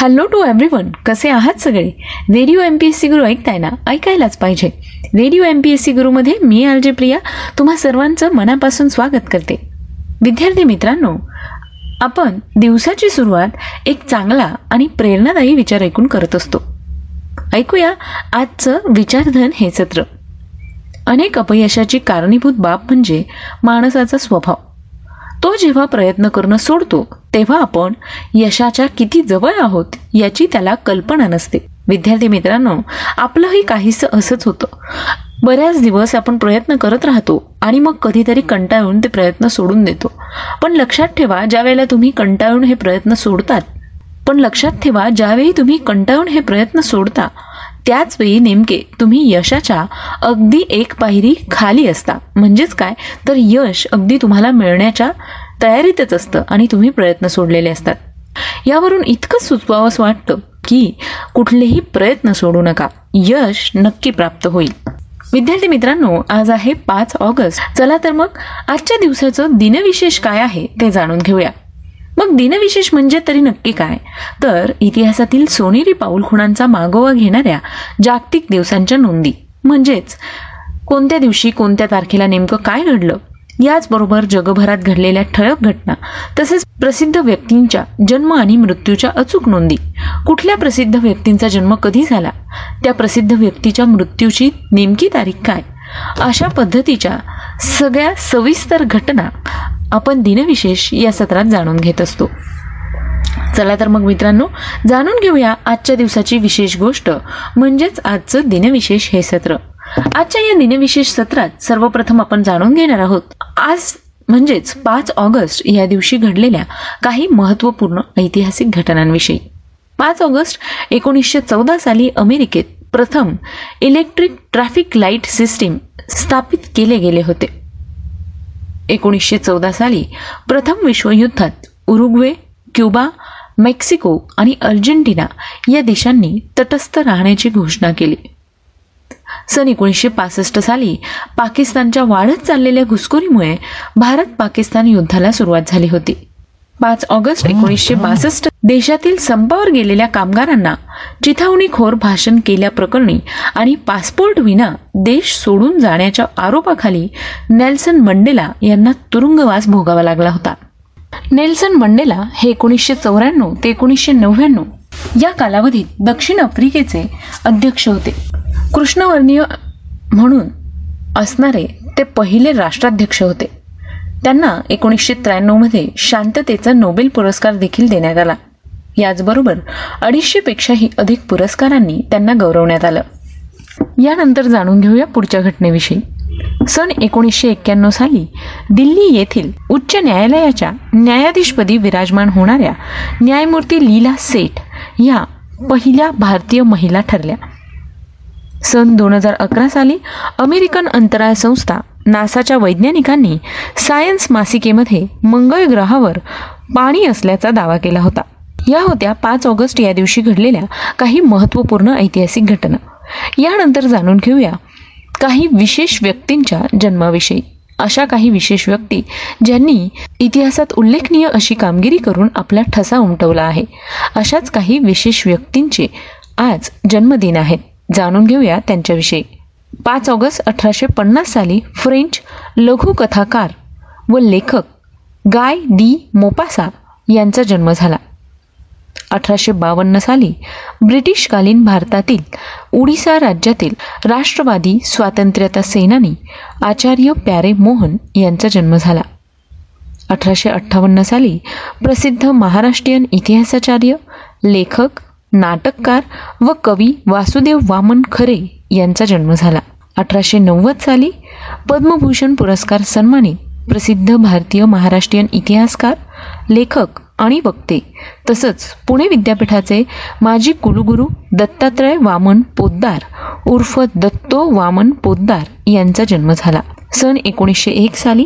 Hello to everyone कसे आहात सगळे? Radio M P S C Guru ऐकताय ना? ऐकायलाच पाहिजे. Radio M P S C गुरुमध्ये मी आलजे प्रिया तुम्हा सर्वांचं मनापासून स्वागत करते. विद्यार्थी मित्रांनो आपण दिवसाची सुरुवात एक चांगला आणि प्रेरणादायी विचार ऐकून करत असतो. ऐकूया आजचं विचारधन हे सत्र. अनेक अपयशाची कारणीभूत बाब म्हणजे माणसाचा स्वभाव. तो जेव्हा प्रयत्न करणं सोडतो तेव्हा आपण यशाच्या किती जवळ आहोत याची त्याला कल्पना नसते. विद्यार्थी मित्रांनो आपलंही काहीसं असंच होतं. बऱ्याच दिवस आपण प्रयत्न करत राहतो आणि मग कधीतरी कंटाळून ते प्रयत्न सोडून देतो. पण लक्षात ठेवा ज्या वेळेला तुम्ही कंटाळून हे प्रयत्न सोडतात पण लक्षात ठेवा ज्यावेळी तुम्ही कंटाळून हे प्रयत्न सोडता त्याच वेळी नेमके तुम्ही यशाच्या अगदी एक पायरी खाली असता. म्हणजेच काय? तर यश अगदी तुम्हाला मिळण्याच्या तयारीतच असतं आणि तुम्ही प्रयत्न सोडलेले असतात. यावरून इतकंच सुचवावंच वाटतं की कुठलेही प्रयत्न सोडू नका. यश नक्की प्राप्त होईल. विद्यार्थी मित्रांनो आज आहे पाच ऑगस्ट. चला तर मग आजच्या दिवसाचं दिनविशेष काय आहे ते जाणून घेऊया. मग दिनविशेष म्हणजे तरी नक्की काय? तर इतिहासातील सोनेरी पाऊल खुणांचा मागोवा घेणाऱ्या जागतिक दिवसांच्या नोंदी. म्हणजेच कोणत्या दिवशी कोणत्या तारखेला नेमकं काय घडलं? याचबरोबर जगभरात घडलेल्या ठळक घटना तसेच प्रसिद्ध व्यक्तींच्या जन्म आणि मृत्यूच्या अचूक नोंदी. कुठल्या प्रसिद्ध व्यक्तींचा जन्म कधी झाला? त्या प्रसिद्ध व्यक्तीच्या मृत्यूची नेमकी तारीख काय? अशा पद्धतीच्या सगळ्या सविस्तर घटना आपण दिनविशेष या सत्रात जाणून घेत असतो. चला तर मग मित्रांनो जाणून घेऊया आजच्या दिवसाची विशेष गोष्ट म्हणजेच आजचं दिनविशेष हे सत्र. आजच्या या दिनविशेष सत्रात सर्वप्रथम आपण जाणून घेणार आहोत. आज म्हणजेच पाच ऑगस्ट या दिवशी घडलेल्या काही महत्त्वपूर्ण ऐतिहासिक घटनांविषयी. पाच ऑगस्ट एकोणीसशे चौदा साली अमेरिकेत प्रथम इलेक्ट्रिक ट्रॅफिक लाइट सिस्टीम स्थापित केले गेले होते. एकोणीसशे चौदा साली प्रथम विश्वयुद्धात उरुग्वे क्युबा मेक्सिको आणि अर्जेंटिना या देशांनी तटस्थ राहण्याची घोषणा केली. सन एकोणीसशे पासष्ट साली पाकिस्तानच्या वाढत चाललेल्या घुसखोरीमुळे भारत पाकिस्तान युद्धाला सुरुवात झाली होती. पाच ऑगस्ट एकोणीसशे बासष्ट देशातील संपावर गेलेल्या कामगारांना चिथावणीखोर भाषण केल्याप्रकरणी आणि पासपोर्ट विना देश सोडून जाण्याच्या आरोपाखाली नेल्सन मंडेला यांना तुरुंगवास भोगावा लागला होता. नेल्सन मंडेला हे एकोणीसशे चौऱ्याण्णव ते एकोणीसशे नव्याण्णव या कालावधीत दक्षिण आफ्रिकेचे अध्यक्ष होते. कृष्णवर्णीय म्हणून असणारे ते पहिले राष्ट्राध्यक्ष होते. त्यांना एकोणीसशे त्र्याण्णवमध्ये शांततेचा नोबेल पुरस्कार देखील देण्यात आला. याचबरोबर अडीचशेपेक्षाही अधिक पुरस्कारांनी त्यांना गौरवण्यात आलं. यानंतर जाणून घेऊया पुढच्या घटनेविषयी. सन एकोणीसशे एक्क्याण्णव साली दिल्ली येथील उच्च न्यायालयाच्या न्यायाधीशपदी विराजमान होणाऱ्या न्यायमूर्ती लीला सेठ या पहिल्या भारतीय महिला ठरल्या. सन दोन हजार अकरा साली अमेरिकन अंतराळ संस्था नासाच्या वैज्ञानिकांनी सायन्स मासिकेमध्ये मंगळ ग्रहावर पाणी असल्याचा दावा केला होता. या होत्या पाच ऑगस्ट या दिवशी घडलेल्या काही महत्त्वपूर्ण ऐतिहासिक घटना. यानंतर जाणून घेऊया काही विशेष व्यक्तींच्या जन्माविषयी. अशा काही विशेष व्यक्ती ज्यांनी इतिहासात उल्लेखनीय अशी कामगिरी करून आपला ठसा उमटवला आहे. अशाच काही विशेष व्यक्तींचे आज जन्मदिन आहेत जाणून घेऊया त्यांच्याविषयी. पाच ऑगस्ट अठराशे पन्नास साली फ्रेंच लघुकथाकार व लेखक गाय डी मोपासा यांचा जन्म झाला. अठराशे बावन्न साली ब्रिटिशकालीन भारतातील उडिसा राज्यातील राष्ट्रवादी स्वातंत्र्यता सेनानी आचार्य प्यारे मोहन यांचा जन्म झाला. अठराशे अठ्ठावन्न साली प्रसिद्ध महाराष्ट्रीयन इतिहासाचार्य लेखक नाटककार व कवी वासुदेव वामन खरे यांचा जन्म झाला. अठराशे नव्वद साली पद्मभूषण पुरस्कार सन्मानित प्रसिद्ध भारतीय महाराष्ट्रीयन इतिहासकार लेखक आणि वक्ते तसंच पुणे विद्यापीठाचे माजी कुलगुरू दत्तात्रय वामन पोद्दार उर्फ दत्तो वामन पोद्दार यांचा जन्म झाला. सन एकोणीसशे एक साली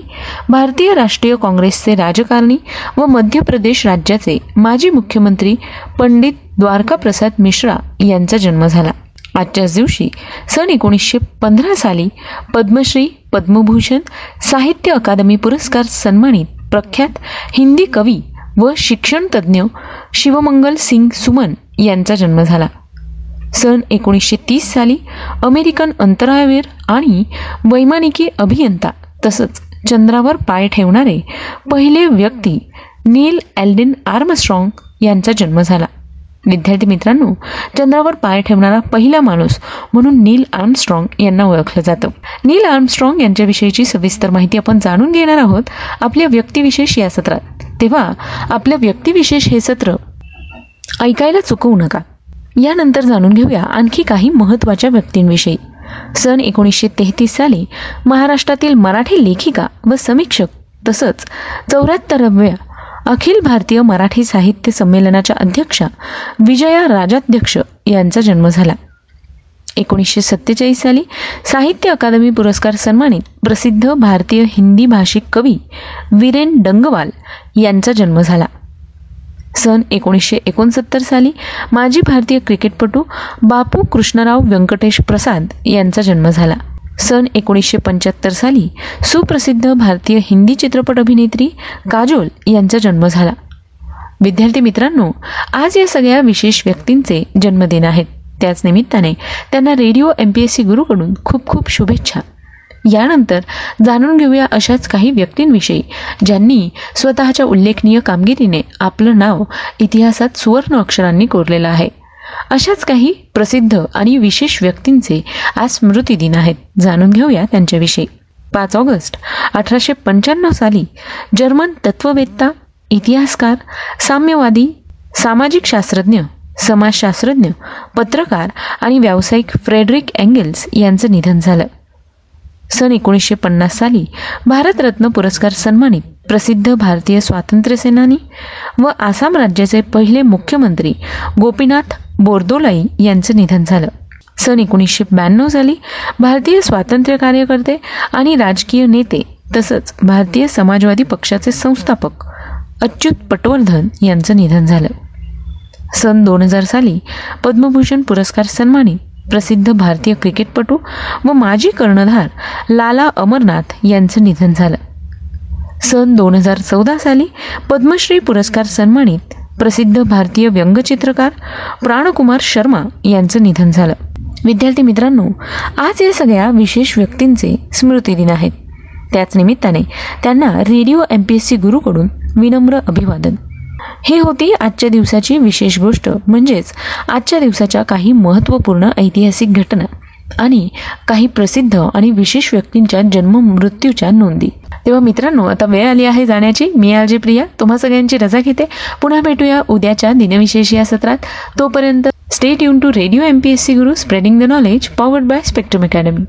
भारतीय राष्ट्रीय काँग्रेसचे राजकारणी व मध्य प्रदेश राज्याचे माजी मुख्यमंत्री पंडित द्वारकाप्रसाद मिश्रा यांचा जन्म झाला. आजच्याच दिवशी सन एकोणीसशे पंधरा साली पद्मश्री पद्मभूषण साहित्य अकादमी पुरस्कार सन्मानित प्रख्यात हिंदी कवी व शिक्षण तज्ज्ञ शिवमंगल सिंग सुमन यांचा जन्म झाला. सन एकोणीसशे तीस साली अमेरिकन अंतराळवीर आणि वैमानिकी अभियंता तसंच चंद्रावर पाय ठेवणारे पहिले व्यक्ती नील एल्डिन आर्मस्ट्रॉंग यांचा जन्म झाला. विद्यार्थी मित्रांनो चंद्रावर पाय ठेवणारा पहिला माणूस म्हणून नील आर्मस्ट्रॉंग यांना ओळखलं जातं. नील आर्मस्ट्रॉंग यांच्याविषयीची सविस्तर माहिती आपण जाणून घेणार आहोत आपल्या व्यक्तिविशेष या सत्रात. तेव्हा आपलं व्यक्तिविशेष हे सत्र ऐकायला चुकवू नका. यानंतर जाणून घेऊया आणखी काही महत्त्वाच्या व्यक्तींविषयी. सन एकोणीसशे तेहतीस साली महाराष्ट्रातील मराठी लेखिका व समीक्षक तसंच चौऱ्याहत्तरव्या अखिल भारतीय मराठी साहित्य संमेलनाच्या अध्यक्षा विजया राजाध्यक्ष यांचा जन्म झाला. एकोणीसशे सत्तेचाळीस साली साहित्य अकादमी पुरस्कार सन्मानित प्रसिद्ध भारतीय हिंदी भाषिक कवी वीरेन डंगवाल यांचा जन्म झाला. सन एकोणीसशे एकोणसत्तर साली माजी भारतीय क्रिकेटपटू बापू कृष्णराव व्यंकटेश प्रसाद यांचा जन्म झाला. सन एकोणीसशे पंच्याहत्तर साली सुप्रसिद्ध भारतीय हिंदी चित्रपट अभिनेत्री काजोल यांचा जन्म झाला. विद्यार्थी मित्रांनो आज या सगळ्या विशेष व्यक्तींचे जन्मदिन आहेत. त्याच निमित्ताने त्यांना radio M P S C गुरुकडून खूप खूप शुभेच्छा. यानंतर जाणून घेऊया अशाच काही व्यक्तींविषयी ज्यांनी स्वतःच्या उल्लेखनीय कामगिरीने आपलं नाव इतिहासात सुवर्ण अक्षरांनी कोरलेलं आहे. अशाच काही प्रसिद्ध आणि विशेष व्यक्तींचे आज स्मृती दिन आहेत. जाणून घेऊया त्यांच्याविषयी. पाच ऑगस्ट अठराशे पंच्याण्णव साली जर्मन तत्ववेत्ता इतिहासकार साम्यवादी सामाजिक शास्त्रज्ञ समाजशास्त्रज्ञ पत्रकार आणि व्यावसायिक फ्रेडरिक अँगेल्स यांचं निधन झालं. सन एकोणीसशे पन्नास साली भारतरत्न पुरस्कार सन्मानित प्रसिद्ध भारतीय स्वातंत्र्य सेनानी व आसाम राज्याचे पहिले मुख्यमंत्री गोपीनाथ बोर्दोलाई यांचं निधन झालं. सन एकोणीसशे ब्याण्णव साली भारतीय स्वातंत्र्य कार्यकर्ते आणि राजकीय नेते तसंच भारतीय समाजवादी पक्षाचे संस्थापक अच्युत पटवर्धन यांचं निधन झालं. सन दोन हजार साली पद्मभूषण पुरस्कार सन्मानित प्रसिद्ध भारतीय क्रिकेटपटू व माजी कर्णधार लाला अमरनाथ यांचं निधन झालं. सन दोन हजार चौदा साली पद्मश्री पुरस्कार सन्मानित प्रसिद्ध भारतीय व्यंगचित्रकार प्राणकुमार शर्मा यांचं निधन झालं. विद्यार्थी मित्रांनो आज या सगळ्या विशेष व्यक्तींचे स्मृतिदिन आहेत. त्याच निमित्ताने त्यांना radio M P S C गुरुकडून विनम्र अभिवादन. ही होती आजच्या दिवसाची विशेष गोष्ट म्हणजेच आजच्या दिवसाच्या काही महत्त्वपूर्ण ऐतिहासिक घटना. आणि काही प्रसिद्ध आणि विशेष व्यक्तींच्या जन्म मृत्यूच्या नोंदी. तेव्हा मित्रांनो आता वेळ आली आहे जाण्याची. मी आजी प्रिया. तुम्हा सगळ्यांची रजा घेते. पुन्हा भेटूया उद्याच्या दिनविशेष या सत्रात. तोपर्यंत stay युन to radio M P S C Guru spreading the knowledge powered by Spectrum Academy